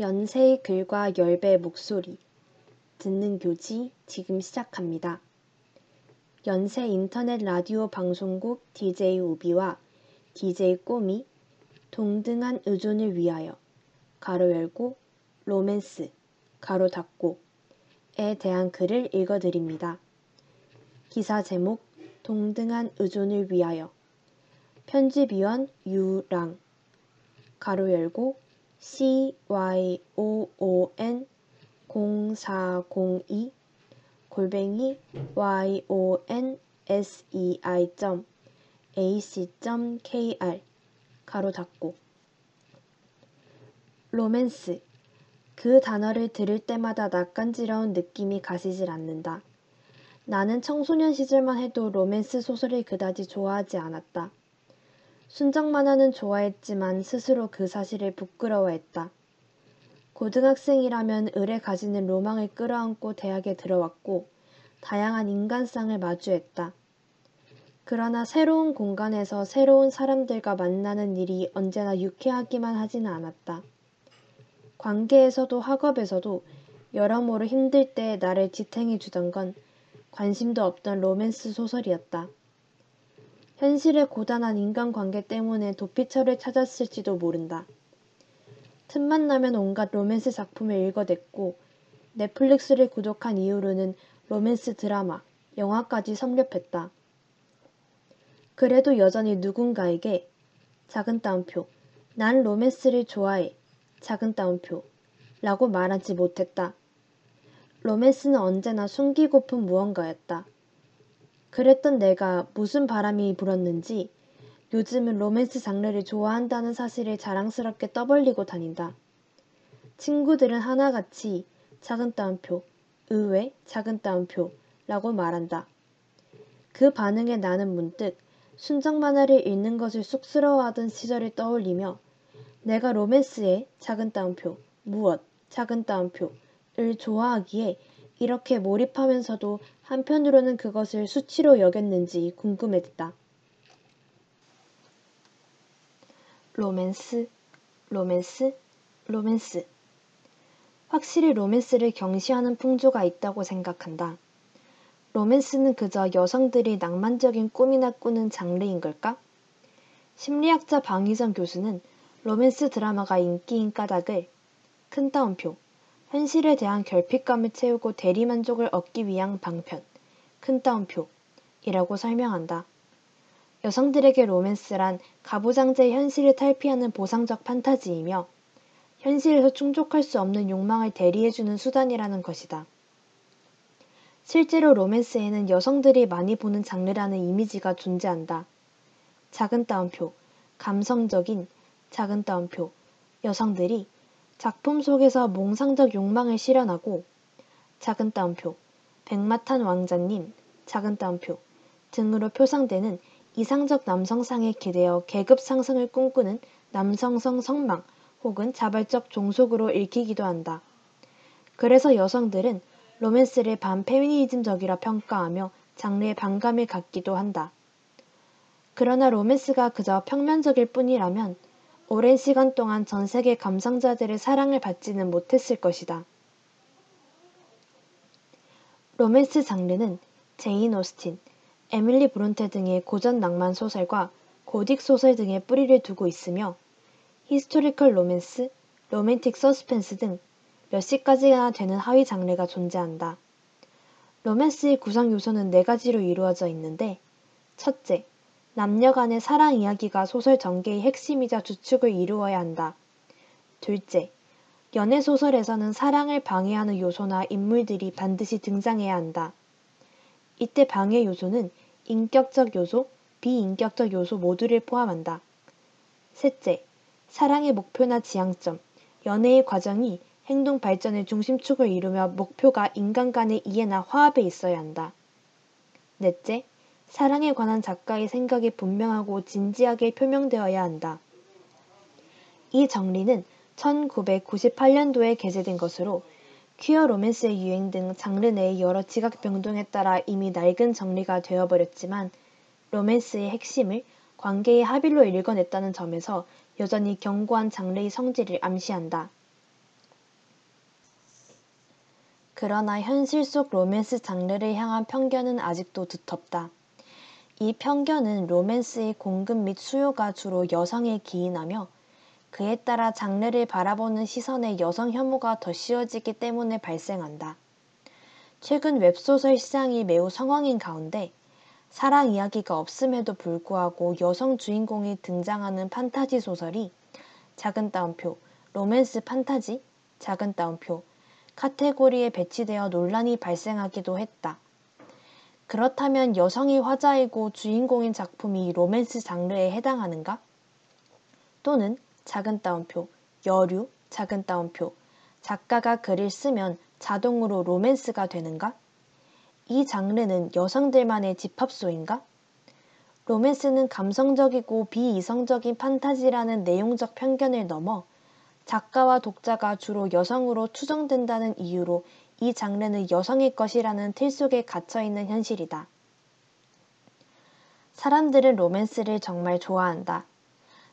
연세의 글과 열배의 목소리 듣는 교지 지금 시작합니다. 연세 인터넷 라디오 방송국 DJ 우비와 DJ 꼬미 동등한 의존을 위하여 가로 열고 로맨스 가로 닫고 에 대한 글을 읽어드립니다. 기사 제목 동등한 의존을 위하여 편집위원 유랑 가로 열고 CYOON 0402 골뱅이 yonsei.ac.kr 가로 닫고 로맨스 그 단어를 들을 때마다 낯간지러운 느낌이 가시질 않는다. 나는 청소년 시절만 해도 로맨스 소설을 그다지 좋아하지 않았다. 순정 만화는 좋아했지만 스스로 그 사실을 부끄러워했다. 고등학생이라면 을에 가지는 로망을 끌어안고 대학에 들어왔고 다양한 인간상을 마주했다. 그러나 새로운 공간에서 새로운 사람들과 만나는 일이 언제나 유쾌하기만 하지는 않았다. 관계에서도 학업에서도 여러모로 힘들 때 나를 지탱해 주던 건 관심도 없던 로맨스 소설이었다. 현실의 고단한 인간관계 때문에 도피처를 찾았을지도 모른다. 틈만 나면 온갖 로맨스 작품을 읽어댔고 넷플릭스를 구독한 이후로는 로맨스 드라마, 영화까지 섭렵했다. 그래도 여전히 누군가에게 작은 따옴표, 난 로맨스를 좋아해, 작은 따옴표, 라고 말하지 못했다. 로맨스는 언제나 숨기고픈 무언가였다. 그랬던 내가 무슨 바람이 불었는지 요즘은 로맨스 장르를 좋아한다는 사실을 자랑스럽게 떠벌리고 다닌다. 친구들은 하나같이 작은 따옴표, 의외 작은 따옴표 라고 말한다. 그 반응에 나는 문득 순정 만화를 읽는 것을 쑥스러워하던 시절을 떠올리며 내가 로맨스의 작은 따옴표, 무엇, 작은 따옴표를 좋아하기에 이렇게 몰입하면서도 한편으로는 그것을 수치로 여겼는지 궁금했다. 로맨스, 로맨스, 로맨스. 확실히 로맨스를 경시하는 풍조가 있다고 생각한다. 로맨스는 그저 여성들이 낭만적인 꿈이나 꾸는 장르인 걸까? 심리학자 방희선 교수는 로맨스 드라마가 인기인 까닭을 큰 따옴표, 현실에 대한 결핍감을 채우고 대리만족을 얻기 위한 방편, 큰 따옴표이라고 설명한다. 여성들에게 로맨스란 가부장제의 현실을 탈피하는 보상적 판타지이며 현실에서 충족할 수 없는 욕망을 대리해주는 수단이라는 것이다. 실제로 로맨스에는 여성들이 많이 보는 장르라는 이미지가 존재한다. 작은 따옴표, 감성적인 작은 따옴표, 여성들이 작품 속에서 몽상적 욕망을 실현하고 작은 따옴표, 백마탄 왕자님, 작은 따옴표 등으로 표상되는 이상적 남성상에 기대어 계급 상승을 꿈꾸는 남성성 성망 혹은 자발적 종속으로 읽히기도 한다. 그래서 여성들은 로맨스를 반페미니즘적이라 평가하며 장르에 반감을 갖기도 한다. 그러나 로맨스가 그저 평면적일 뿐이라면 오랜 시간 동안 전 세계 감상자들의 사랑을 받지는 못했을 것이다. 로맨스 장르는 제인 오스틴, 에밀리 브론테 등의 고전 낭만 소설과 고딕 소설 등의 뿌리를 두고 있으며 historical 로맨스, 로맨틱 서스펜스 등 몇십 가지나 되는 하위 장르가 존재한다. 로맨스의 구성 요소는 네 가지로 이루어져 있는데 첫째, 남녀 간의 사랑 이야기가 소설 전개의 핵심이자 주축을 이루어야 한다. 둘째, 연애 소설에서는 사랑을 방해하는 요소나 인물들이 반드시 등장해야 한다. 이때 방해 요소는 인격적 요소, 비인격적 요소 모두를 포함한다. 셋째, 사랑의 목표나 지향점, 연애의 과정이 행동 발전의 중심축을 이루며 목표가 인간 간의 이해나 화합에 있어야 한다. 넷째, 사랑에 관한 작가의 생각이 분명하고 진지하게 표명되어야 한다. 이 정리는 1998년도에 게재된 것으로 퀴어 로맨스의 유행 등 장르 내의 여러 지각 변동에 따라 이미 낡은 정리가 되어버렸지만 로맨스의 핵심을 관계의 합일로 읽어냈다는 점에서 여전히 견고한 장르의 성질을 암시한다. 그러나 현실 속 로맨스 장르를 향한 편견은 아직도 두텁다. 이 편견은 로맨스의 공급 및 수요가 주로 여성에 기인하며 그에 따라 장르를 바라보는 시선에 여성 혐오가 더 씌워지기 때문에 발생한다. 최근 웹소설 시장이 매우 성황인 가운데 사랑 이야기가 없음에도 불구하고 여성 주인공이 등장하는 판타지 소설이 작은 따옴표, 로맨스 판타지, 작은 따옴표, 카테고리에 배치되어 논란이 발생하기도 했다. 그렇다면 여성이 화자이고 주인공인 작품이 로맨스 장르에 해당하는가? 또는 작은 따옴표, 여류, 작은 따옴표, 작가가 글을 쓰면 자동으로 로맨스가 되는가? 이 장르는 여성들만의 집합소인가? 로맨스는 감성적이고 비이성적인 판타지라는 내용적 편견을 넘어 작가와 독자가 주로 여성으로 추정된다는 이유로 이 장르는 여성의 것이라는 틀 속에 갇혀 있는 현실이다. 사람들은 로맨스를 정말 좋아한다.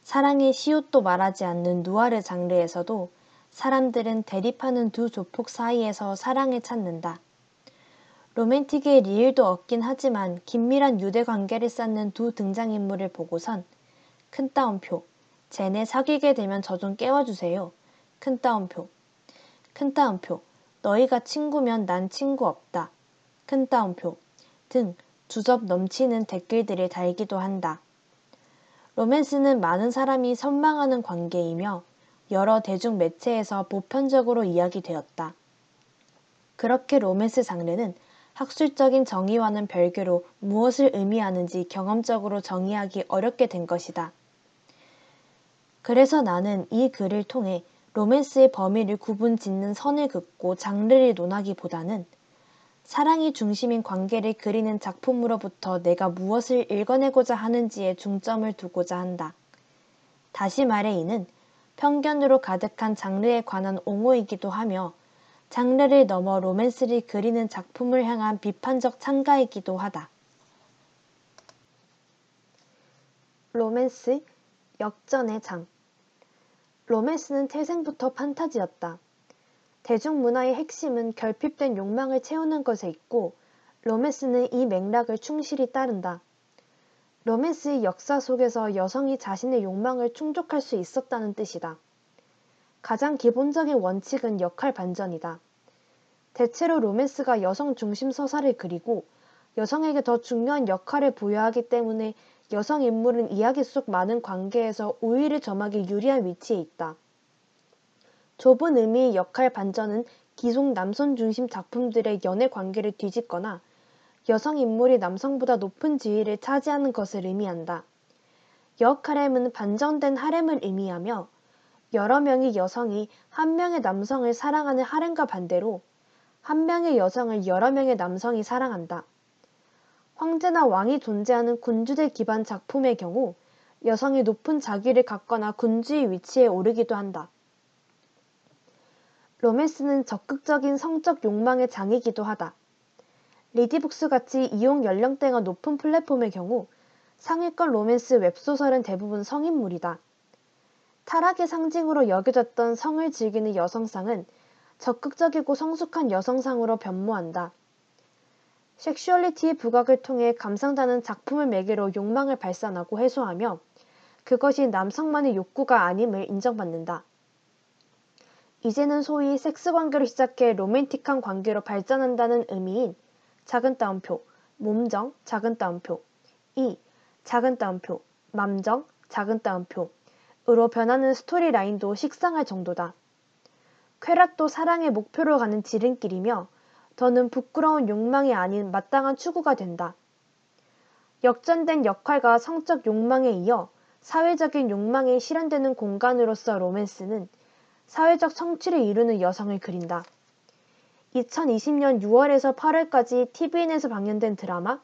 사랑의 시옷도 말하지 않는 누아르 장르에서도 사람들은 대립하는 두 조폭 사이에서 사랑을 찾는다. 로맨틱의 리을도 없긴 하지만 긴밀한 유대 관계를 쌓는 두 등장인물을 보고선 큰 따옴표, 쟤네 사귀게 되면 저 좀 깨워주세요. 큰 따옴표, 큰 따옴표, 너희가 친구면 난 친구 없다. 큰 따옴표 등 주접 넘치는 댓글들을 달기도 한다. 로맨스는 많은 사람이 선망하는 관계이며 여러 대중 매체에서 보편적으로 이야기되었다. 그렇게 로맨스 장르는 학술적인 정의와는 별개로 무엇을 의미하는지 경험적으로 정의하기 어렵게 된 것이다. 그래서 나는 이 글을 통해 로맨스의 범위를 구분 짓는 선을 긋고 장르를 논하기보다는 사랑이 중심인 관계를 그리는 작품으로부터 내가 무엇을 읽어내고자 하는지에 중점을 두고자 한다. 다시 말해 이는 편견으로 가득한 장르에 관한 옹호이기도 하며 장르를 넘어 로맨스를 그리는 작품을 향한 비판적 참가이기도 하다. 로맨스 역전의 장 로맨스는 태생부터 판타지였다. 대중문화의 핵심은 결핍된 욕망을 채우는 것에 있고 로맨스는 이 맥락을 충실히 따른다. 로맨스의 역사 속에서 여성이 자신의 욕망을 충족할 수 있었다는 뜻이다. 가장 기본적인 원칙은 역할 반전이다. 대체로 로맨스가 여성 중심 서사를 그리고 여성에게 더 중요한 역할을 부여하기 때문에 여성 인물은 이야기 속 많은 관계에서 우위를 점하기 유리한 위치에 있다. 좁은 의미의 역할 반전은 기존 남성 중심 작품들의 연애 관계를 뒤집거나 여성 인물이 남성보다 높은 지위를 차지하는 것을 의미한다. 역하렘은 반전된 하렘을 의미하며 여러 명의 여성이 한 명의 남성을 사랑하는 하렘과 반대로 한 명의 여성을 여러 명의 남성이 사랑한다. 황제나 왕이 존재하는 군주제 기반 작품의 경우 여성이 높은 자기를 갖거나 군주의 위치에 오르기도 한다. 로맨스는 적극적인 성적 욕망의 장이기도 하다. 리디북스 같이 이용 연령대가 높은 플랫폼의 경우 상위권 로맨스 웹소설은 대부분 성인물이다. 타락의 상징으로 여겨졌던 성을 즐기는 여성상은 적극적이고 성숙한 여성상으로 변모한다. 섹슈얼리티의 부각을 통해 감상자는 작품을 매개로 욕망을 발산하고 해소하며 그것이 남성만의 욕구가 아님을 인정받는다. 이제는 소위 섹스 관계로 시작해 로맨틱한 관계로 발전한다는 의미인 작은 따옴표, 몸정, 작은 따옴표, 이, 작은 따옴표, 맘정, 작은 따옴표, 으로 변하는 스토리 라인도 식상할 정도다. 쾌락도 사랑의 목표로 가는 지름길이며 더는 부끄러운 욕망이 아닌 마땅한 추구가 된다. 역전된 역할과 성적 욕망에 이어 사회적인 욕망이 실현되는 공간으로서 로맨스는 사회적 성취를 이루는 여성을 그린다. 2020년 6월에서 8월까지 TVN에서 방영된 드라마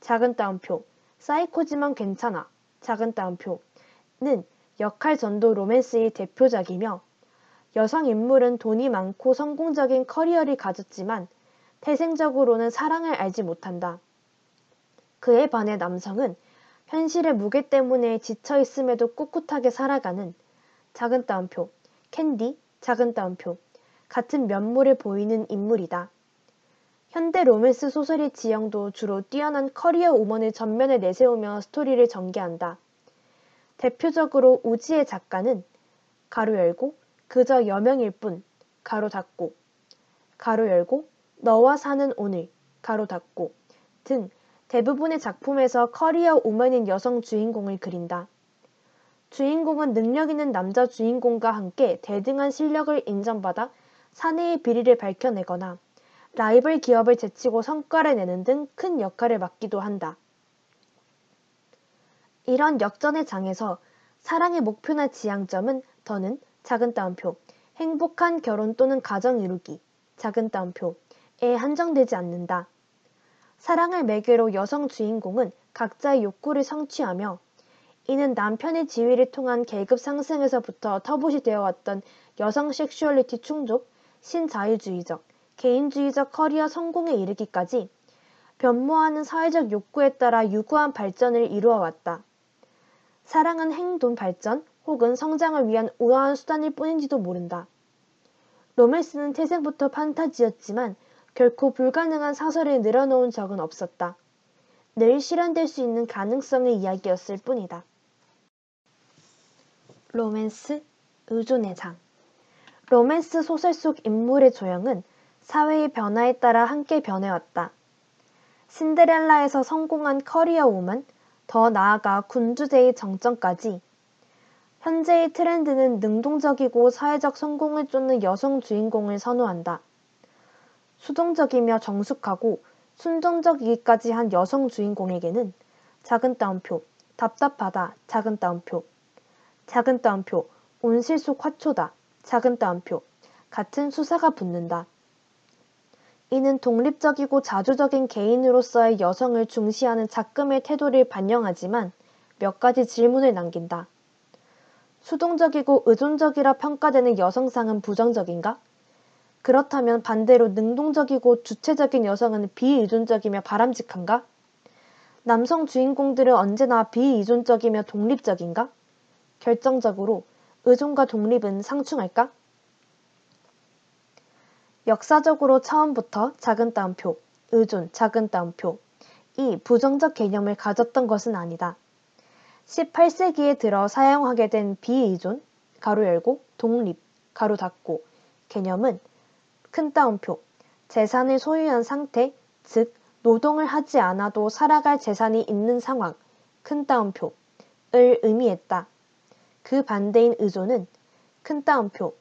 작은 따옴표 사이코지만 괜찮아 작은 따옴표는 역할 전도 로맨스의 대표작이며 여성 인물은 돈이 많고 성공적인 커리어를 가졌지만 태생적으로는 사랑을 알지 못한다. 그에 반해 남성은 현실의 무게 때문에 지쳐 있음에도 꿋꿋하게 살아가는 작은 따옴표, 캔디, 작은 따옴표, 같은 면모를 보이는 인물이다. 현대 로맨스 소설의 지형도 주로 뛰어난 커리어 우먼을 전면에 내세우며 스토리를 전개한다. 대표적으로 우지혜 작가는 가로 열고 그저 여명일 뿐 가로 닫고 가로 열고 너와 사는 오늘 가로 닫고 등 대부분의 작품에서 커리어 우먼인 여성 주인공을 그린다. 주인공은 능력 있는 남자 주인공과 함께 대등한 실력을 인정받아 사내의 비리를 밝혀내거나 라이벌 기업을 제치고 성과를 내는 등 큰 역할을 맡기도 한다. 이런 역전의 장에서 사랑의 목표나 지향점은 더는 작은 따옴표, 행복한 결혼 또는 가정 이루기, 작은 따옴표에 한정되지 않는다. 사랑을 매개로 여성 주인공은 각자의 욕구를 성취하며 이는 남편의 지위를 통한 계급 상승에서부터 터부시 되어 왔던 여성 섹슈얼리티 충족, 신자유주의적, 개인주의적 커리어 성공에 이르기까지 변모하는 사회적 욕구에 따라 유구한 발전을 이루어 왔다. 사랑은 행동 발전 혹은 성장을 위한 우아한 수단일 뿐인지도 모른다. 로맨스는 태생부터 판타지였지만 결코 불가능한 사설을 늘어놓은 적은 없었다. 늘 실현될 수 있는 가능성의 이야기였을 뿐이다. 로맨스, 의존의 장 로맨스 소설 속 인물의 조형은 사회의 변화에 따라 함께 변해왔다. 신데렐라에서 성공한 커리어 우먼, 더 나아가 군주제의 정점까지 현재의 트렌드는 능동적이고 사회적 성공을 쫓는 여성 주인공을 선호한다. 수동적이며 정숙하고 순종적이기까지 한 여성 주인공에게는 작은 따옴표, 답답하다, 작은 따옴표, 작은 따옴표, 온실 속 화초다, 작은 따옴표, 같은 수사가 붙는다. 이는 독립적이고 자주적인 개인으로서의 여성을 중시하는 작금의 태도를 반영하지만 몇 가지 질문을 남긴다. 수동적이고 의존적이라 평가되는 여성상은 부정적인가? 그렇다면 반대로 능동적이고 주체적인 여성은 비의존적이며 바람직한가? 남성 주인공들은 언제나 비의존적이며 독립적인가? 결정적으로 의존과 독립은 상충할까? 역사적으로 처음부터 작은 따옴표, 의존, 작은 따옴표, 이 부정적 개념을 가졌던 것은 아니다. 18세기에 들어 사용하게 된 비의존, 가로 열고, 독립, 가로 닫고, 개념은 큰 따옴표, 재산을 소유한 상태, 즉, 노동을 하지 않아도 살아갈 재산이 있는 상황, 큰 따옴표를 의미했다. 그 반대인 의존은 큰 따옴표,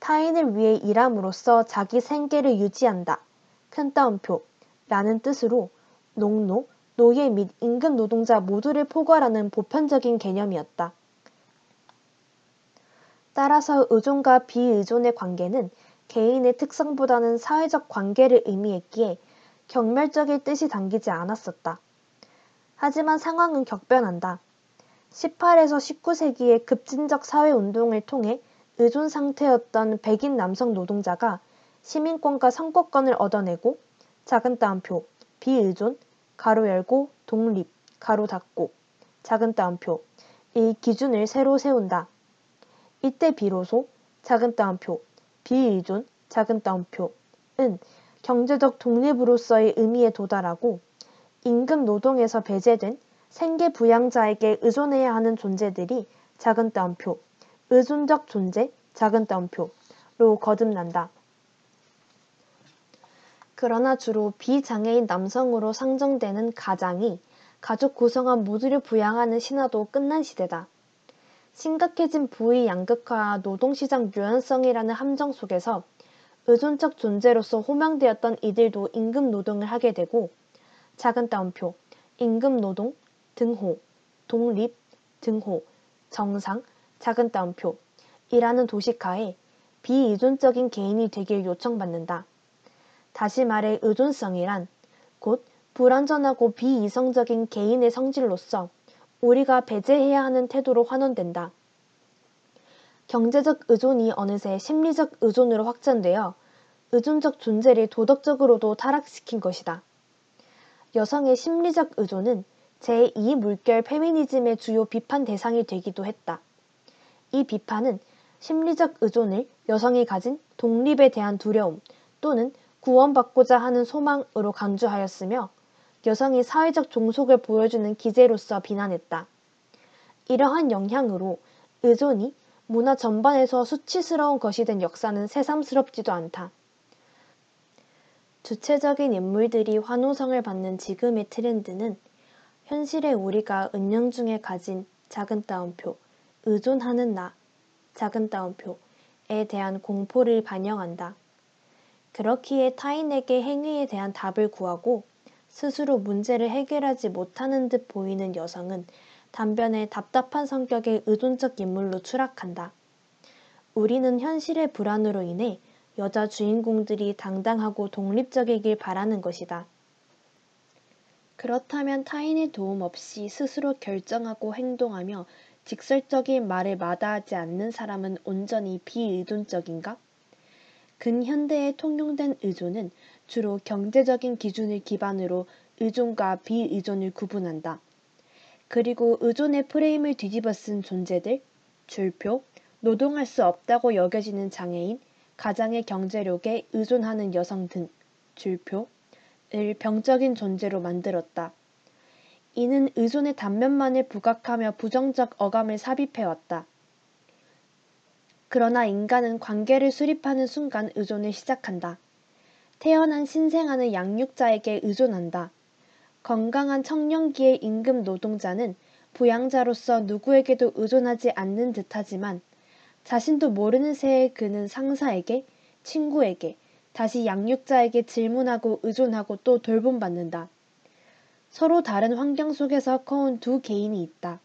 타인을 위해 일함으로써 자기 생계를 유지한다. 큰 따옴표 라는 뜻으로 농노, 노예 및 임금 노동자 모두를 포괄하는 보편적인 개념이었다. 따라서 의존과 비의존의 관계는 개인의 특성보다는 사회적 관계를 의미했기에 경멸적일 뜻이 담기지 않았었다. 하지만 상황은 격변한다. 18에서 19세기의 급진적 사회운동을 통해 의존 상태였던 백인 남성 노동자가 시민권과 선거권을 얻어내고 작은 따옴표 비의존 가로 열고 독립 가로 닫고 작은 따옴표 이 기준을 새로 세운다. 이때 비로소 작은 따옴표 비의존 작은 따옴표 은 경제적 독립으로서의 의미에 도달하고 임금 노동에서 배제된 생계 부양자에게 의존해야 하는 존재들이 작은 따옴표 의존적 존재, 작은 따옴표로 거듭난다. 그러나 주로 비장애인 남성으로 상정되는 가장이 가족 구성원 모두를 부양하는 신화도 끝난 시대다. 심각해진 부의 양극화와 노동시장 유연성이라는 함정 속에서 의존적 존재로서 호명되었던 이들도 임금 노동을 하게 되고 작은 따옴표, 임금 노동, 등호, 독립, 등호, 정상, 작은 따옴표 이라는 도식하에 비의존적인 개인이 되길 요청받는다. 다시 말해 의존성이란 곧 불완전하고 비이성적인 개인의 성질로서 우리가 배제해야 하는 태도로 환원된다. 경제적 의존이 어느새 심리적 의존으로 확장되어 의존적 존재를 도덕적으로도 타락시킨 것이다. 여성의 심리적 의존은 제2 물결 페미니즘의 주요 비판 대상이 되기도 했다. 이 비판은 심리적 의존을 여성이 가진 독립에 대한 두려움 또는 구원받고자 하는 소망으로 강조하였으며 여성이 사회적 종속을 보여주는 기제로서 비난했다. 이러한 영향으로 의존이 문화 전반에서 수치스러운 것이 된 역사는 새삼스럽지도 않다. 주체적인 인물들이 환호성을 받는 지금의 트렌드는 현실의 우리가 은연중에 가진 작은 따옴표, 의존하는 나, 작은 따옴표에 대한 공포를 반영한다. 그렇기에 타인에게 행위에 대한 답을 구하고 스스로 문제를 해결하지 못하는 듯 보이는 여성은 단변에 답답한 성격의 의존적 인물로 추락한다. 우리는 현실의 불안으로 인해 여자 주인공들이 당당하고 독립적이길 바라는 것이다. 그렇다면 타인의 도움 없이 스스로 결정하고 행동하며 직설적인 말을 마다하지 않는 사람은 온전히 비의존적인가? 근현대에 통용된 의존은 주로 경제적인 기준을 기반으로 의존과 비의존을 구분한다. 그리고 의존의 프레임을 뒤집어 쓴 존재들, 줄표, 노동할 수 없다고 여겨지는 장애인, 가장의 경제력에 의존하는 여성 등, 줄표를 병적인 존재로 만들었다. 이는 의존의 단면만을 부각하며 부정적 어감을 삽입해왔다. 그러나 인간은 관계를 수립하는 순간 의존을 시작한다. 태어난 신생아는 양육자에게 의존한다. 건강한 청년기의 임금 노동자는 부양자로서 누구에게도 의존하지 않는 듯하지만 자신도 모르는 새에 그는 상사에게, 친구에게, 다시 양육자에게 질문하고 의존하고 또 돌봄받는다. 서로 다른 환경 속에서 커온 두 개인이 있다.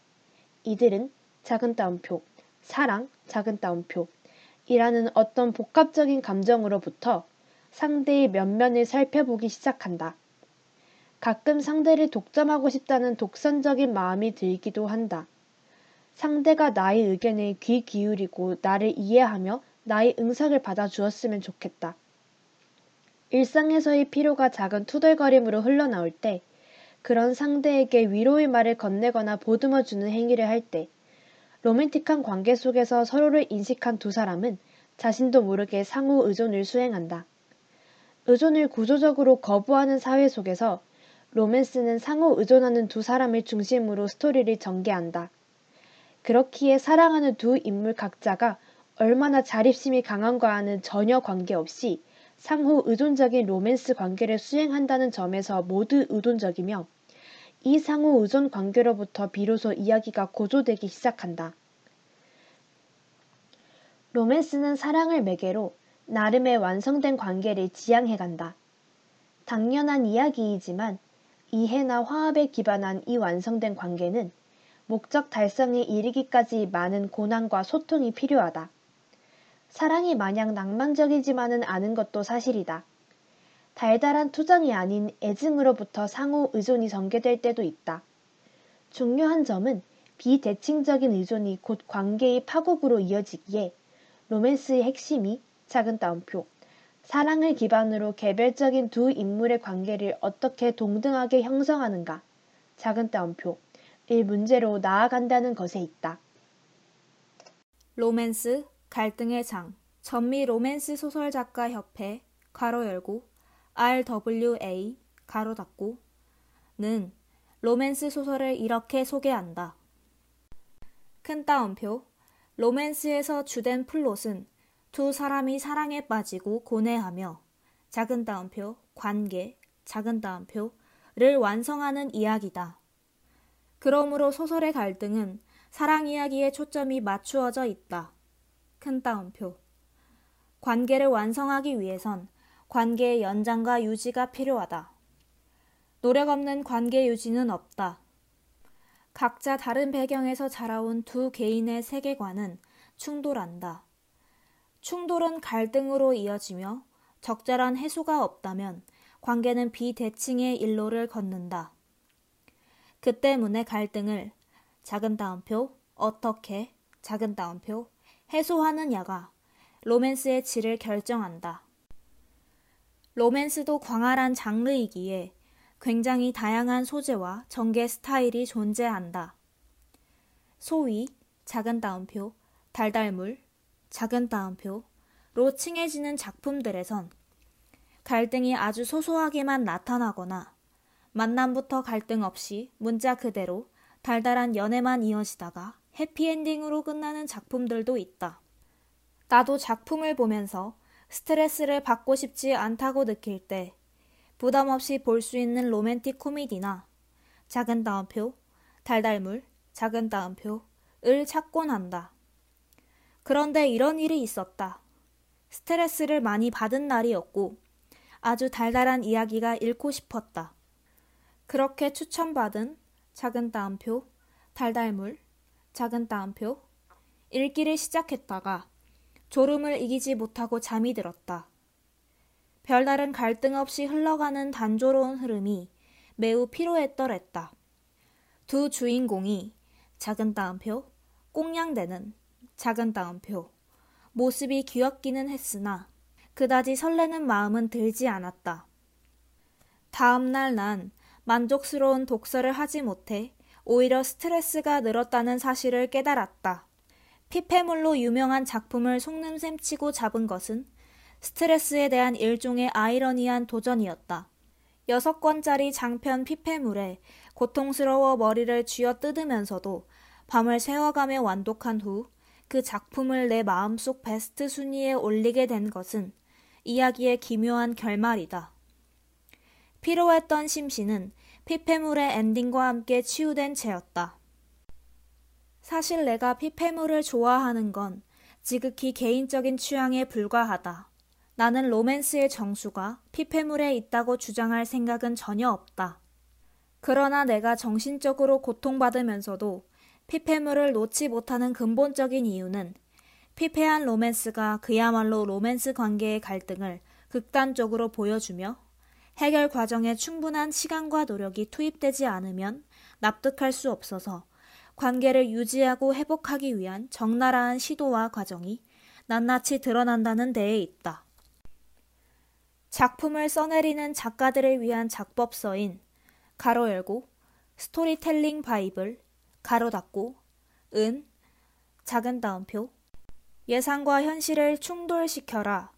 이들은 작은 따옴표, 사랑, 작은 따옴표, 이라는 어떤 복합적인 감정으로부터 상대의 면면을 살펴보기 시작한다. 가끔 상대를 독점하고 싶다는 독선적인 마음이 들기도 한다. 상대가 나의 의견에 귀 기울이고 나를 이해하며 나의 응석을 받아주었으면 좋겠다. 일상에서의 피로가 작은 투덜거림으로 흘러나올 때, 그런 상대에게 위로의 말을 건네거나 보듬어주는 행위를 할 때, 로맨틱한 관계 속에서 서로를 인식한 두 사람은 자신도 모르게 상호 의존을 수행한다. 의존을 구조적으로 거부하는 사회 속에서 로맨스는 상호 의존하는 두 사람을 중심으로 스토리를 전개한다. 그렇기에 사랑하는 두 인물 각자가 얼마나 자립심이 강한가와는 전혀 관계없이 상호 의존적인 로맨스 관계를 수행한다는 점에서 모두 의존적이며 이 상호 의존 관계로부터 비로소 이야기가 고조되기 시작한다. 로맨스는 사랑을 매개로 나름의 완성된 관계를 지향해간다. 당연한 이야기이지만 이해나 화합에 기반한 이 완성된 관계는 목적 달성에 이르기까지 많은 고난과 소통이 필요하다. 사랑이 마냥 낭만적이지만은 않은 것도 사실이다. 달달한 투정이 아닌 애증으로부터 상호 의존이 전개될 때도 있다. 중요한 점은 비대칭적인 의존이 곧 관계의 파국으로 이어지기에 로맨스의 핵심이 작은 따옴표, 사랑을 기반으로 개별적인 두 인물의 관계를 어떻게 동등하게 형성하는가, 작은 따옴표의 문제로 나아간다는 것에 있다. 로맨스, 갈등의 장, 전미 로맨스 소설 작가 협회, 가로 열고, RWA, 가로 닫고, 는 로맨스 소설을 이렇게 소개한다. 큰 따옴표, 로맨스에서 주된 플롯은 두 사람이 사랑에 빠지고 고뇌하며 작은 따옴표, 관계, 작은 따옴표를 완성하는 이야기다. 그러므로 소설의 갈등은 사랑 이야기에 초점이 맞추어져 있다. 큰 따옴표. 관계를 완성하기 위해선 관계의 연장과 유지가 필요하다. 노력 없는 관계 유지는 없다. 각자 다른 배경에서 자라온 두 개인의 세계관은 충돌한다. 충돌은 갈등으로 이어지며 적절한 해소가 없다면 관계는 비대칭의 일로를 걷는다. 그 때문에 갈등을 작은 따옴표, 어떻게, 작은 따옴표, 해소하느냐가 로맨스의 질을 결정한다. 로맨스도 광활한 장르이기에 굉장히 다양한 소재와 전개 스타일이 존재한다. 소위 작은 따옴표, 달달물, 작은 따옴표로 칭해지는 작품들에선 갈등이 아주 소소하게만 나타나거나 만남부터 갈등 없이 문자 그대로 달달한 연애만 이어지다가 해피엔딩으로 끝나는 작품들도 있다. 나도 작품을 보면서 스트레스를 받고 싶지 않다고 느낄 때 부담 없이 볼 수 있는 로맨틱 코미디나 작은 따옴표, 달달물, 작은 따옴표을 찾곤 한다. 그런데 이런 일이 있었다. 스트레스를 많이 받은 날이었고 아주 달달한 이야기가 읽고 싶었다. 그렇게 추천받은 작은 따옴표, 달달물, 작은 따옴표, 읽기를 시작했다가 졸음을 이기지 못하고 잠이 들었다. 별다른 갈등 없이 흘러가는 단조로운 흐름이 매우 피로했더랬다. 두 주인공이 작은 따옴표, 꽁냥대는 작은 따옴표, 모습이 귀엽기는 했으나 그다지 설레는 마음은 들지 않았다. 다음날 난 만족스러운 독서를 하지 못해 오히려 스트레스가 늘었다는 사실을 깨달았다. 피폐물로 유명한 작품을 속눈샘 치고 잡은 것은 스트레스에 대한 일종의 아이러니한 도전이었다. 여섯 권짜리 장편 피폐물에 고통스러워 머리를 쥐어 뜯으면서도 밤을 새워가며 완독한 후 그 작품을 내 마음속 베스트 순위에 올리게 된 것은 이야기의 기묘한 결말이다. 피로했던 심신은 피폐물의 엔딩과 함께 치유된 채였다. 사실 내가 피폐물을 좋아하는 건 지극히 개인적인 취향에 불과하다. 나는 로맨스의 정수가 피폐물에 있다고 주장할 생각은 전혀 없다. 그러나 내가 정신적으로 고통받으면서도 피폐물을 놓지 못하는 근본적인 이유는 피폐한 로맨스가 그야말로 로맨스 관계의 갈등을 극단적으로 보여주며 해결 과정에 충분한 시간과 노력이 투입되지 않으면 납득할 수 없어서 관계를 유지하고 회복하기 위한 적나라한 시도와 과정이 낱낱이 드러난다는 데에 있다. 작품을 써내리는 작가들을 위한 작법서인 가로 열고 스토리텔링 바이블 가로 닫고 은 작은 따옴표 예상과 현실을 충돌시켜라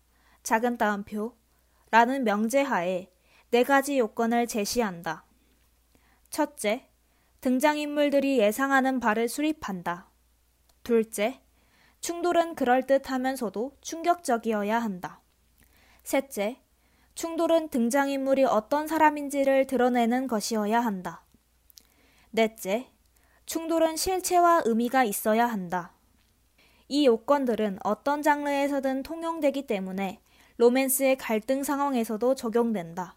작은 따옴표 라는 명제하에 네 가지 요건을 제시한다. 첫째, 등장인물들이 예상하는 바를 수립한다. 둘째, 충돌은 그럴듯하면서도 충격적이어야 한다. 셋째, 충돌은 등장인물이 어떤 사람인지를 드러내는 것이어야 한다. 넷째, 충돌은 실체와 의미가 있어야 한다. 이 요건들은 어떤 장르에서든 통용되기 때문에 로맨스의 갈등 상황에서도 적용된다.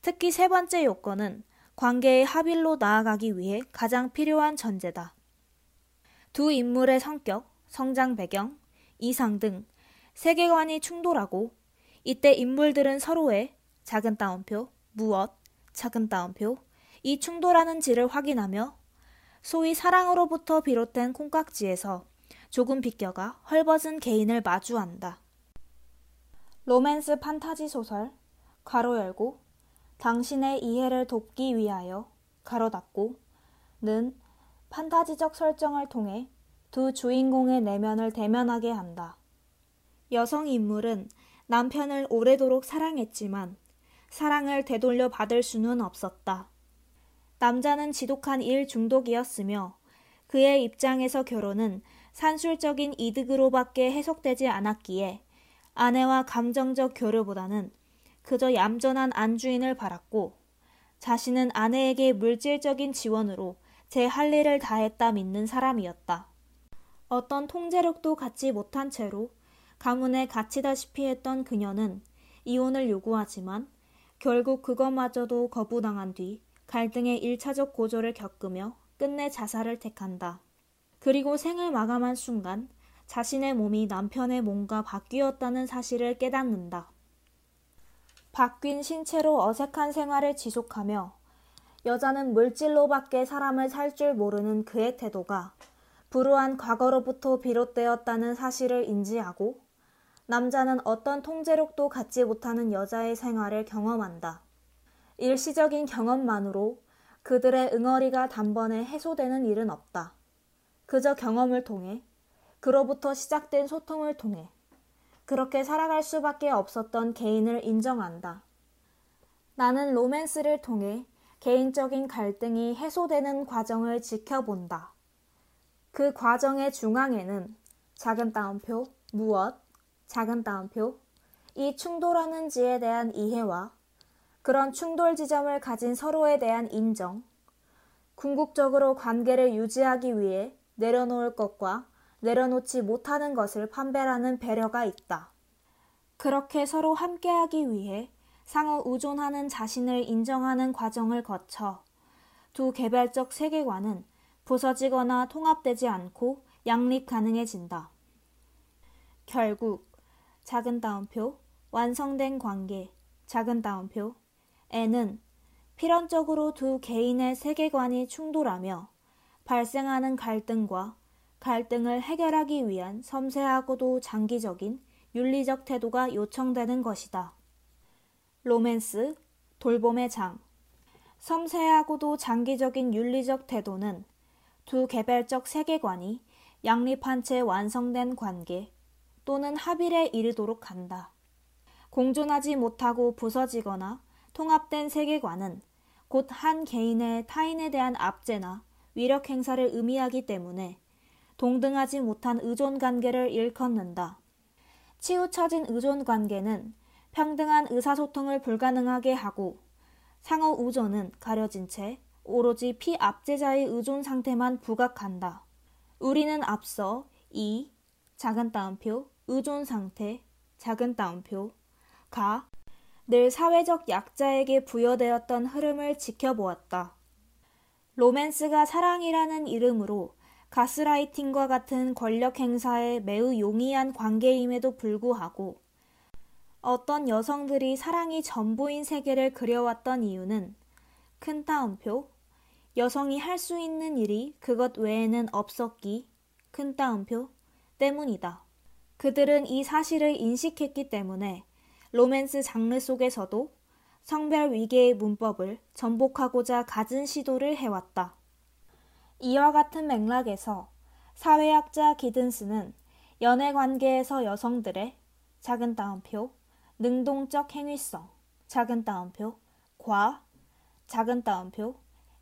특히 세 번째 요건은 관계의 합일로 나아가기 위해 가장 필요한 전제다. 두 인물의 성격, 성장 배경, 이상 등 세계관이 충돌하고 이때 인물들은 서로의 작은 따옴표, 무엇, 작은 따옴표, 이 충돌하는지를 확인하며 소위 사랑으로부터 비롯된 콩깍지에서 조금 비껴가 헐벗은 개인을 마주한다. 로맨스 판타지 소설, 괄호 열고, 당신의 이해를 돕기 위하여, 가로 닫고, 는 판타지적 설정을 통해 두 주인공의 내면을 대면하게 한다. 여성 인물은 남편을 오래도록 사랑했지만 사랑을 되돌려 받을 수는 없었다. 남자는 지독한 일 중독이었으며 그의 입장에서 결혼은 산술적인 이득으로밖에 해석되지 않았기에 아내와 감정적 교류보다는 그저 얌전한 안주인을 바랐고 자신은 아내에게 물질적인 지원으로 제 할 일을 다했다 믿는 사람이었다. 어떤 통제력도 갖지 못한 채로 가문에 갇히다시피 했던 그녀는 이혼을 요구하지만 결국 그것마저도 거부당한 뒤 갈등의 일차적 고조를 겪으며 끝내 자살을 택한다. 그리고 생을 마감한 순간 자신의 몸이 남편의 몸과 바뀌었다는 사실을 깨닫는다. 바뀐 신체로 어색한 생활을 지속하며 여자는 물질로밖에 사람을 살 줄 모르는 그의 태도가 불우한 과거로부터 비롯되었다는 사실을 인지하고 남자는 어떤 통제력도 갖지 못하는 여자의 생활을 경험한다. 일시적인 경험만으로 그들의 응어리가 단번에 해소되는 일은 없다. 그저 경험을 통해, 그로부터 시작된 소통을 통해, 그렇게 살아갈 수밖에 없었던 개인을 인정한다. 나는 로맨스를 통해 개인적인 갈등이 해소되는 과정을 지켜본다. 그 과정의 중앙에는 작은 따옴표, 무엇, 작은 따옴표, 이 충돌하는지에 대한 이해와 그런 충돌 지점을 가진 서로에 대한 인정, 궁극적으로 관계를 유지하기 위해 내려놓을 것과 내려놓지 못하는 것을 판별하는 배려가 있다. 그렇게 서로 함께하기 위해 상호 의존하는 자신을 인정하는 과정을 거쳐 두 개별적 세계관은 부서지거나 통합되지 않고 양립 가능해진다. 결국 작은 따옴표 완성된 관계 작은 따옴표 에는 필연적으로 두 개인의 세계관이 충돌하며 발생하는 갈등과 갈등을 해결하기 위한 섬세하고도 장기적인 윤리적 태도가 요청되는 것이다. 로맨스, 돌봄의 장. 섬세하고도 장기적인 윤리적 태도는 두 개별적 세계관이 양립한 채 완성된 관계 또는 합일에 이르도록 한다. 공존하지 못하고 부서지거나 통합된 세계관은 곧 한 개인의 타인에 대한 압제나 위력 행사를 의미하기 때문에 동등하지 못한 의존 관계를 일컫는다. 치우쳐진 의존 관계는 평등한 의사소통을 불가능하게 하고 상호 우존은 가려진 채 오로지 피압제자의 의존 상태만 부각한다. 우리는 앞서 이 작은 따옴표 의존 상태 작은 따옴표 가 늘 사회적 약자에게 부여되었던 흐름을 지켜보았다. 로맨스가 사랑이라는 이름으로 가스라이팅과 같은 권력 행사에 매우 용이한 관계임에도 불구하고 어떤 여성들이 사랑이 전부인 세계를 그려왔던 이유는 큰 따옴표 여성이 할 수 있는 일이 그것 외에는 없었기 큰 따옴표 때문이다. 그들은 이 사실을 인식했기 때문에 로맨스 장르 속에서도 성별 위계의 문법을 전복하고자 갖은 시도를 해왔다. 이와 같은 맥락에서 사회학자 기든스는 연애 관계에서 여성들의 작은 따옴표, 능동적 행위성, 작은 따옴표, 과, 작은 따옴표,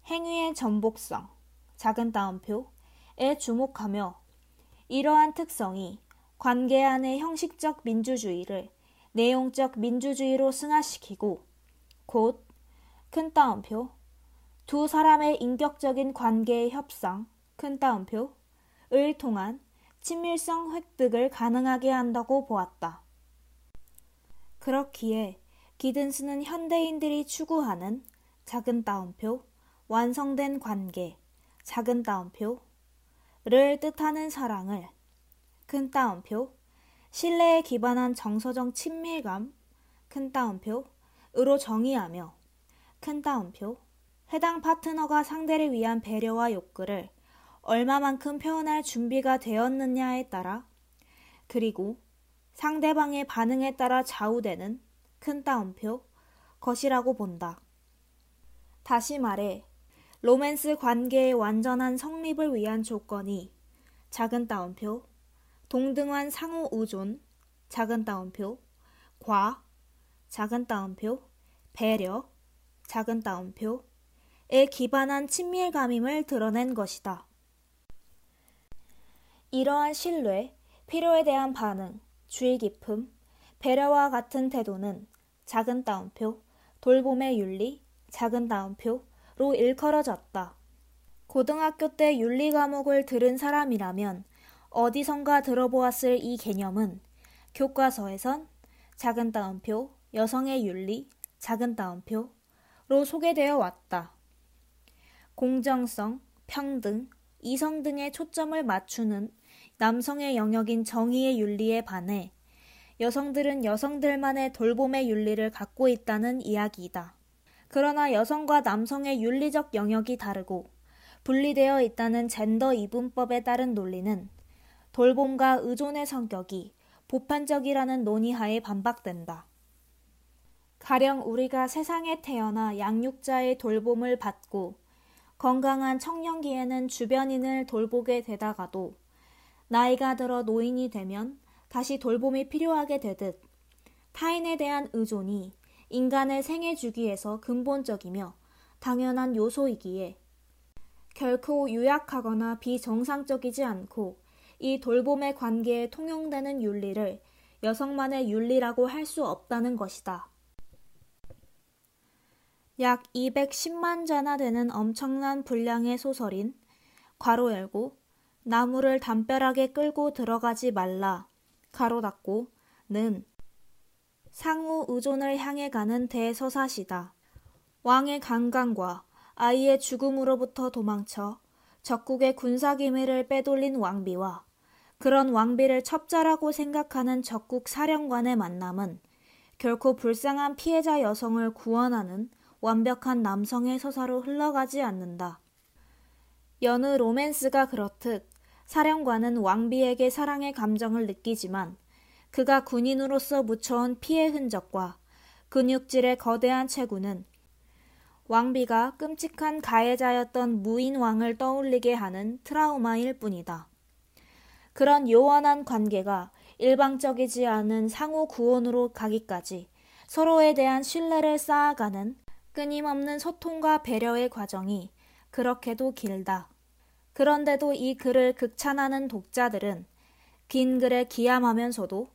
행위의 전복성, 작은 따옴표에 주목하며 이러한 특성이 관계 안의 형식적 민주주의를 내용적 민주주의로 승화시키고 곧 큰 따옴표 두 사람의 인격적인 관계의 협상 큰 따옴표을 통한 친밀성 획득을 가능하게 한다고 보았다. 그렇기에 기든스는 현대인들이 추구하는 작은 따옴표 완성된 관계 작은 따옴표를 뜻하는 사랑을 큰 따옴표 신뢰에 기반한 정서적 친밀감 큰 따옴표 으로 정의하며 큰 따옴표 해당 파트너가 상대를 위한 배려와 욕구를 얼마만큼 표현할 준비가 되었느냐에 따라 그리고 상대방의 반응에 따라 좌우되는 큰 따옴표 것이라고 본다. 다시 말해 로맨스 관계의 완전한 성립을 위한 조건이 작은 따옴표 동등한 상호 의존 작은 따옴표 과 작은 따옴표 배려 작은 따옴표 에 기반한 친밀감임을 드러낸 것이다. 이러한 신뢰, 필요에 대한 반응, 주의 깊음, 배려와 같은 태도는 작은 따옴표, 돌봄의 윤리, 작은 따옴표로 일컬어졌다. 고등학교 때 윤리 과목을 들은 사람이라면 어디선가 들어보았을 이 개념은 교과서에선 작은 따옴표, 여성의 윤리, 작은 따옴표로 소개되어 왔다. 공정성, 평등, 이성 등의 초점을 맞추는 남성의 영역인 정의의 윤리에 반해 여성들은 여성들만의 돌봄의 윤리를 갖고 있다는 이야기이다. 그러나 여성과 남성의 윤리적 영역이 다르고 분리되어 있다는 젠더 이분법에 따른 논리는 돌봄과 의존의 성격이 보편적이라는 논의하에 반박된다. 가령 우리가 세상에 태어나 양육자의 돌봄을 받고 건강한 청년기에는 주변인을 돌보게 되다가도 나이가 들어 노인이 되면 다시 돌봄이 필요하게 되듯 타인에 대한 의존이 인간의 생애 주기에서 근본적이며 당연한 요소이기에 결코 유약하거나 비정상적이지 않고 이 돌봄의 관계에 통용되는 윤리를 여성만의 윤리라고 할 수 없다는 것이다. 약 210만 자나 되는 엄청난 분량의 소설인 괄호 열고 나무를 담벼락에 끌고 들어가지 말라 가로 닫고 는 상호 의존을 향해 가는 대서사시다. 왕의 강간과 아이의 죽음으로부터 도망쳐 적국의 군사 기밀을 빼돌린 왕비와 그런 왕비를 첩자라고 생각하는 적국 사령관의 만남은 결코 불쌍한 피해자 여성을 구원하는 완벽한 남성의 서사로 흘러가지 않는다. 여느 로맨스가 그렇듯 사령관은 왕비에게 사랑의 감정을 느끼지만 그가 군인으로서 묻혀온 피해 흔적과 근육질의 거대한 체구는 왕비가 끔찍한 가해자였던 무인 왕을 떠올리게 하는 트라우마일 뿐이다. 그런 요원한 관계가 일방적이지 않은 상호 구원으로 가기까지 서로에 대한 신뢰를 쌓아가는 끊임없는 소통과 배려의 과정이 그렇게도 길다. 그런데도 이 글을 극찬하는 독자들은 긴 글에 기함하면서도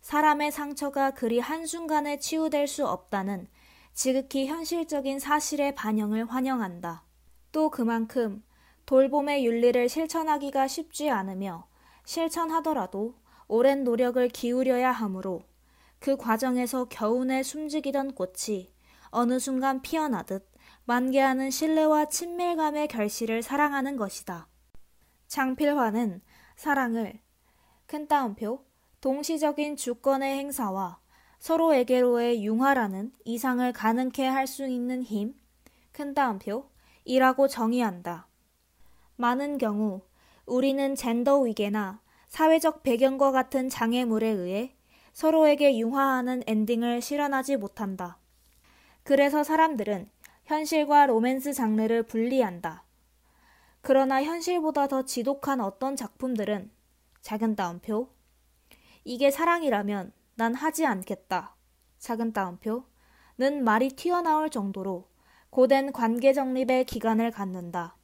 사람의 상처가 그리 한순간에 치유될 수 없다는 지극히 현실적인 사실의 반영을 환영한다. 또 그만큼 돌봄의 윤리를 실천하기가 쉽지 않으며 실천하더라도 오랜 노력을 기울여야 하므로 그 과정에서 겨우내 숨지기던 꽃이 어느 순간 피어나듯 만개하는 신뢰와 친밀감의 결실을 사랑하는 것이다. 장필화는 사랑을 큰 따옴표 동시적인 주권의 행사와 서로에게로의 융화라는 이상을 가능케 할 수 있는 힘, 큰 따옴표, 이라고 정의한다. 많은 경우 우리는 젠더 위계나 사회적 배경과 같은 장애물에 의해 서로에게 융화하는 엔딩을 실현하지 못한다. 그래서 사람들은 현실과 로맨스 장르를 분리한다. 그러나 현실보다 더 지독한 어떤 작품들은 작은 따옴표 이게 사랑이라면 난 하지 않겠다. 작은 따옴표는 말이 튀어나올 정도로 고된 관계 정립의 기간을 갖는다.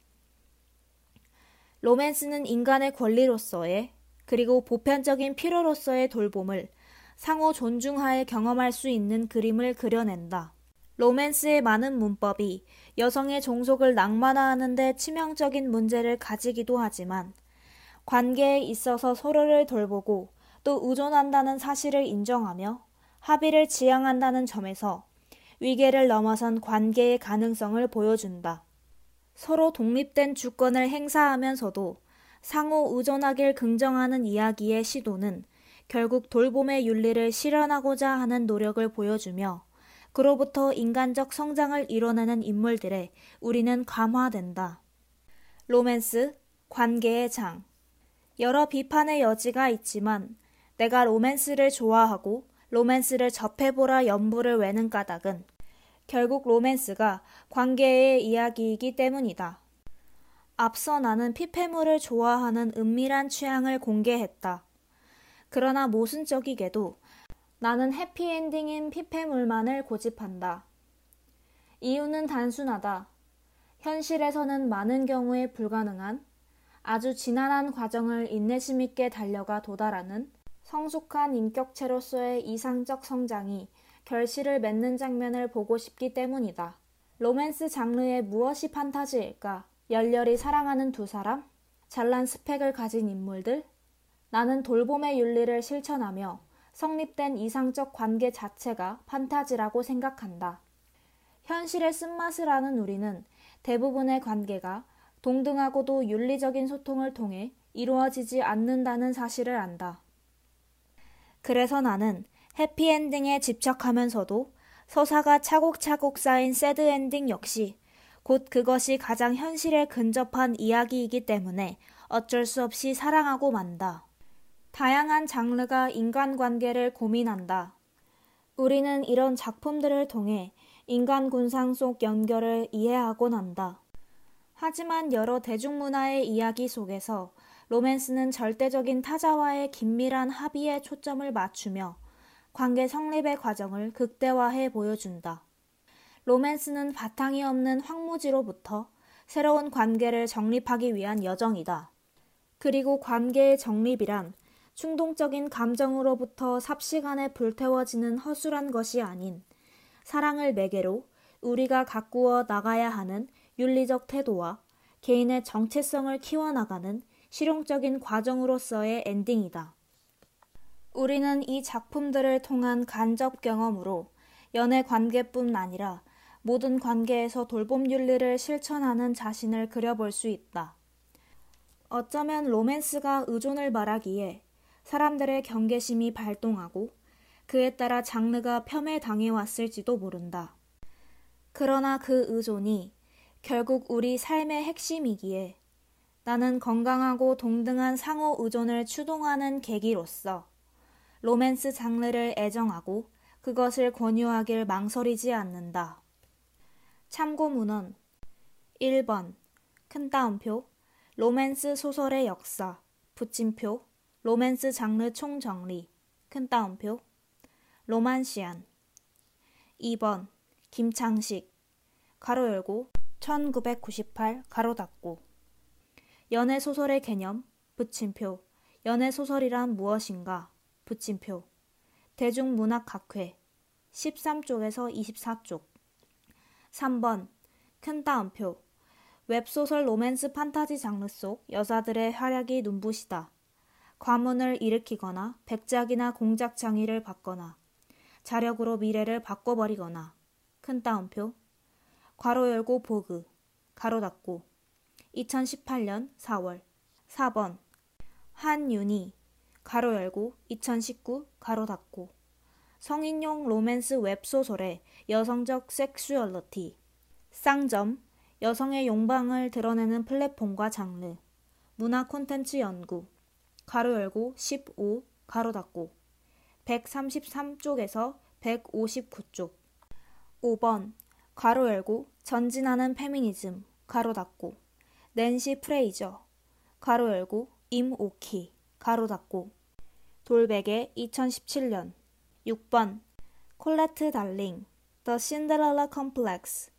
로맨스는 인간의 권리로서의 그리고 보편적인 필요로서의 돌봄을 상호 존중하에 경험할 수 있는 그림을 그려낸다. 로맨스의 많은 문법이 여성의 종속을 낭만화하는 데 치명적인 문제를 가지기도 하지만 관계에 있어서 서로를 돌보고 또 의존한다는 사실을 인정하며 합의를 지향한다는 점에서 위계를 넘어선 관계의 가능성을 보여준다. 서로 독립된 주권을 행사하면서도 상호 의존하길 긍정하는 이야기의 시도는 결국 돌봄의 윤리를 실현하고자 하는 노력을 보여주며 그로부터 인간적 성장을 이뤄내는 인물들에 우리는 감화된다. 로맨스, 관계의 장. 여러 비판의 여지가 있지만 내가 로맨스를 좋아하고 로맨스를 접해보라 염불을 외는 까닭은 결국 로맨스가 관계의 이야기이기 때문이다. 앞서 나는 피폐물을 좋아하는 은밀한 취향을 공개했다. 그러나 모순적이게도 나는 해피엔딩인 피폐물만을 고집한다. 이유는 단순하다. 현실에서는 많은 경우에 불가능한 아주 지난한 과정을 인내심 있게 달려가 도달하는 성숙한 인격체로서의 이상적 성장이 결실을 맺는 장면을 보고 싶기 때문이다. 로맨스 장르의 무엇이 판타지일까? 열렬히 사랑하는 두 사람? 잘난 스펙을 가진 인물들? 나는 돌봄의 윤리를 실천하며 성립된 이상적 관계 자체가 판타지라고 생각한다. 현실의 쓴맛을 아는 우리는 대부분의 관계가 동등하고도 윤리적인 소통을 통해 이루어지지 않는다는 사실을 안다. 그래서 나는 해피엔딩에 집착하면서도 서사가 차곡차곡 쌓인 새드엔딩 역시 곧 그것이 가장 현실에 근접한 이야기이기 때문에 어쩔 수 없이 사랑하고 만다. 다양한 장르가 인간관계를 고민한다. 우리는 이런 작품들을 통해 인간 군상 속 연결을 이해하곤 한다. 하지만 여러 대중문화의 이야기 속에서 로맨스는 절대적인 타자와의 긴밀한 합의에 초점을 맞추며 관계 성립의 과정을 극대화해 보여준다. 로맨스는 바탕이 없는 황무지로부터 새로운 관계를 정립하기 위한 여정이다. 그리고 관계의 정립이란 충동적인 감정으로부터 삽시간에 불태워지는 허술한 것이 아닌 사랑을 매개로 우리가 가꾸어 나가야 하는 윤리적 태도와 개인의 정체성을 키워나가는 실용적인 과정으로서의 엔딩이다. 우리는 이 작품들을 통한 간접 경험으로 연애 관계뿐 아니라 모든 관계에서 돌봄 윤리를 실천하는 자신을 그려볼 수 있다. 어쩌면 로맨스가 의존을 말하기에 사람들의 경계심이 발동하고 그에 따라 장르가 폄훼당해 왔을지도 모른다. 그러나 그 의존이 결국 우리 삶의 핵심이기에 나는 건강하고 동등한 상호 의존을 추동하는 계기로서 로맨스 장르를 애정하고 그것을 권유하길 망설이지 않는다. 참고 문헌. 1번. 큰 따옴표. 로맨스 소설의 역사. 붙임표. 로맨스 장르 총정리. 큰 따옴표. 로만시안. 2번. 김창식. 가로 열고 1998 가로 닫고. 연애 소설의 개념. 붙임표. 연애 소설이란 무엇인가 붙임표 대중문학학회 13쪽에서 24쪽. 3번 큰 따옴표. 웹소설 로맨스 판타지 장르 속 여자들의 활약이 눈부시다. 과문을 일으키거나 백작이나 공작 장의를 받거나 자력으로 미래를 바꿔버리거나. 큰 따옴표. 괄호 열고 보그 가로 닫고. 2018년 4월. 4번 한윤희 가로 열고 2019 가로 닫고. 성인용 로맨스 웹소설의 여성적 섹슈얼리티. 쌍점 여성의 욕망을 드러내는 플랫폼과 장르. 문화 콘텐츠 연구. 가로 열고 15 가로 닫고. 133쪽에서 159쪽. 5번 가로 열고 전진하는 페미니즘. 가로 닫고. 낸시 프레이저. 가로 열고 임옥희 가로 닫고 돌베개 2017년 6번 콜레트 다울링 The Cinderella Complex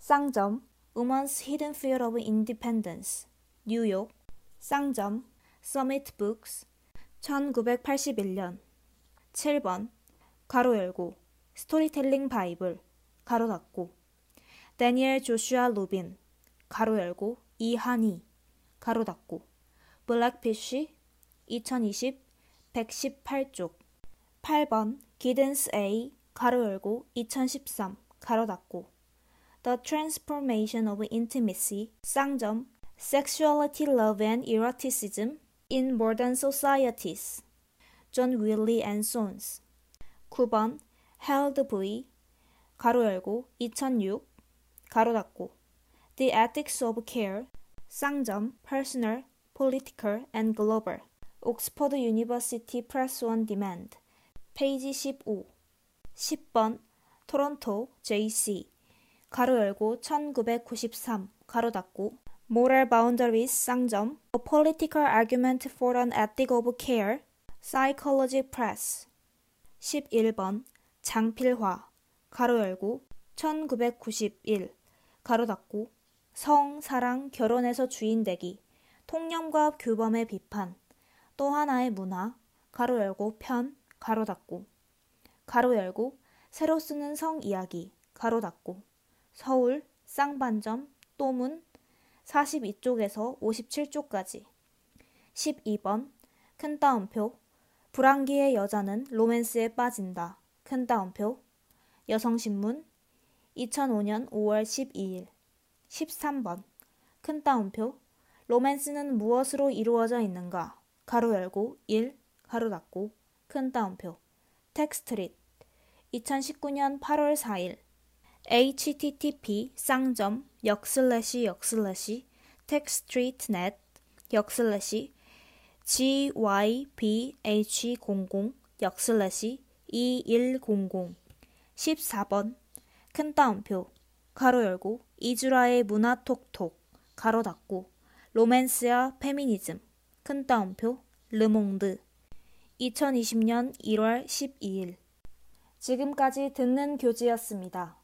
쌍점 Woman's Hidden Fear of Independence 뉴욕 쌍점 Summit Books 1981년 7번 가로 열고 스토리텔링 바이블 가로 닫고 데니엘 조슈아 루빈 가로 열고 이한희 가로 닫고 블랙피쉬 2020 118쪽 8번 기든스 A 가로 열고 2013 가로 닫고 The Transformation of Intimacy 쌍점 Sexuality, Love and Eroticism in Modern Societies John Wiley and Sons 9번 Held V 가로 열고 2006 가로 닫고 The Ethics of Care 쌍점 Personal, Political and Global 옥스퍼드 유니버시티 프레스 원 디맨드 페이지 15 10번 토론토 JC 가로 열고 1993 가로 닫고 Moral Boundaries 쌍점 A Political Argument for an Ethic of Care Psychology Press 11번 장필화 가로 열고 1991 가로 닫고 성, 사랑, 결혼에서 주인되기 통념과 규범의 비판 또 하나의 문화, 가로 열고 편, 가로 닫고, 가로 열고 새로 쓰는 성 이야기, 가로 닫고, 서울, 쌍반점, 또문, 42쪽에서 57쪽까지. 12번, 큰 따옴표, 불안기의 여자는 로맨스에 빠진다. 큰 따옴표, 여성신문, 2005년 5월 12일. 13번, 큰 따옴표, 로맨스는 무엇으로 이루어져 있는가? 가로 열고 1 가로 닫고 큰 따옴표. 텍스트릿. 2019년 8월 4일 http 쌍점 역슬래시 역슬래시 텍스트리트넷 역슬래시 gyph00 역슬래시 2100 14번 큰 따옴표 가로 열고 이주라의 문화 톡톡 가로 닫고 로맨스와 페미니즘 큰 따옴표 르몽드 2020년 1월 12일 지금까지 듣는 교지였습니다.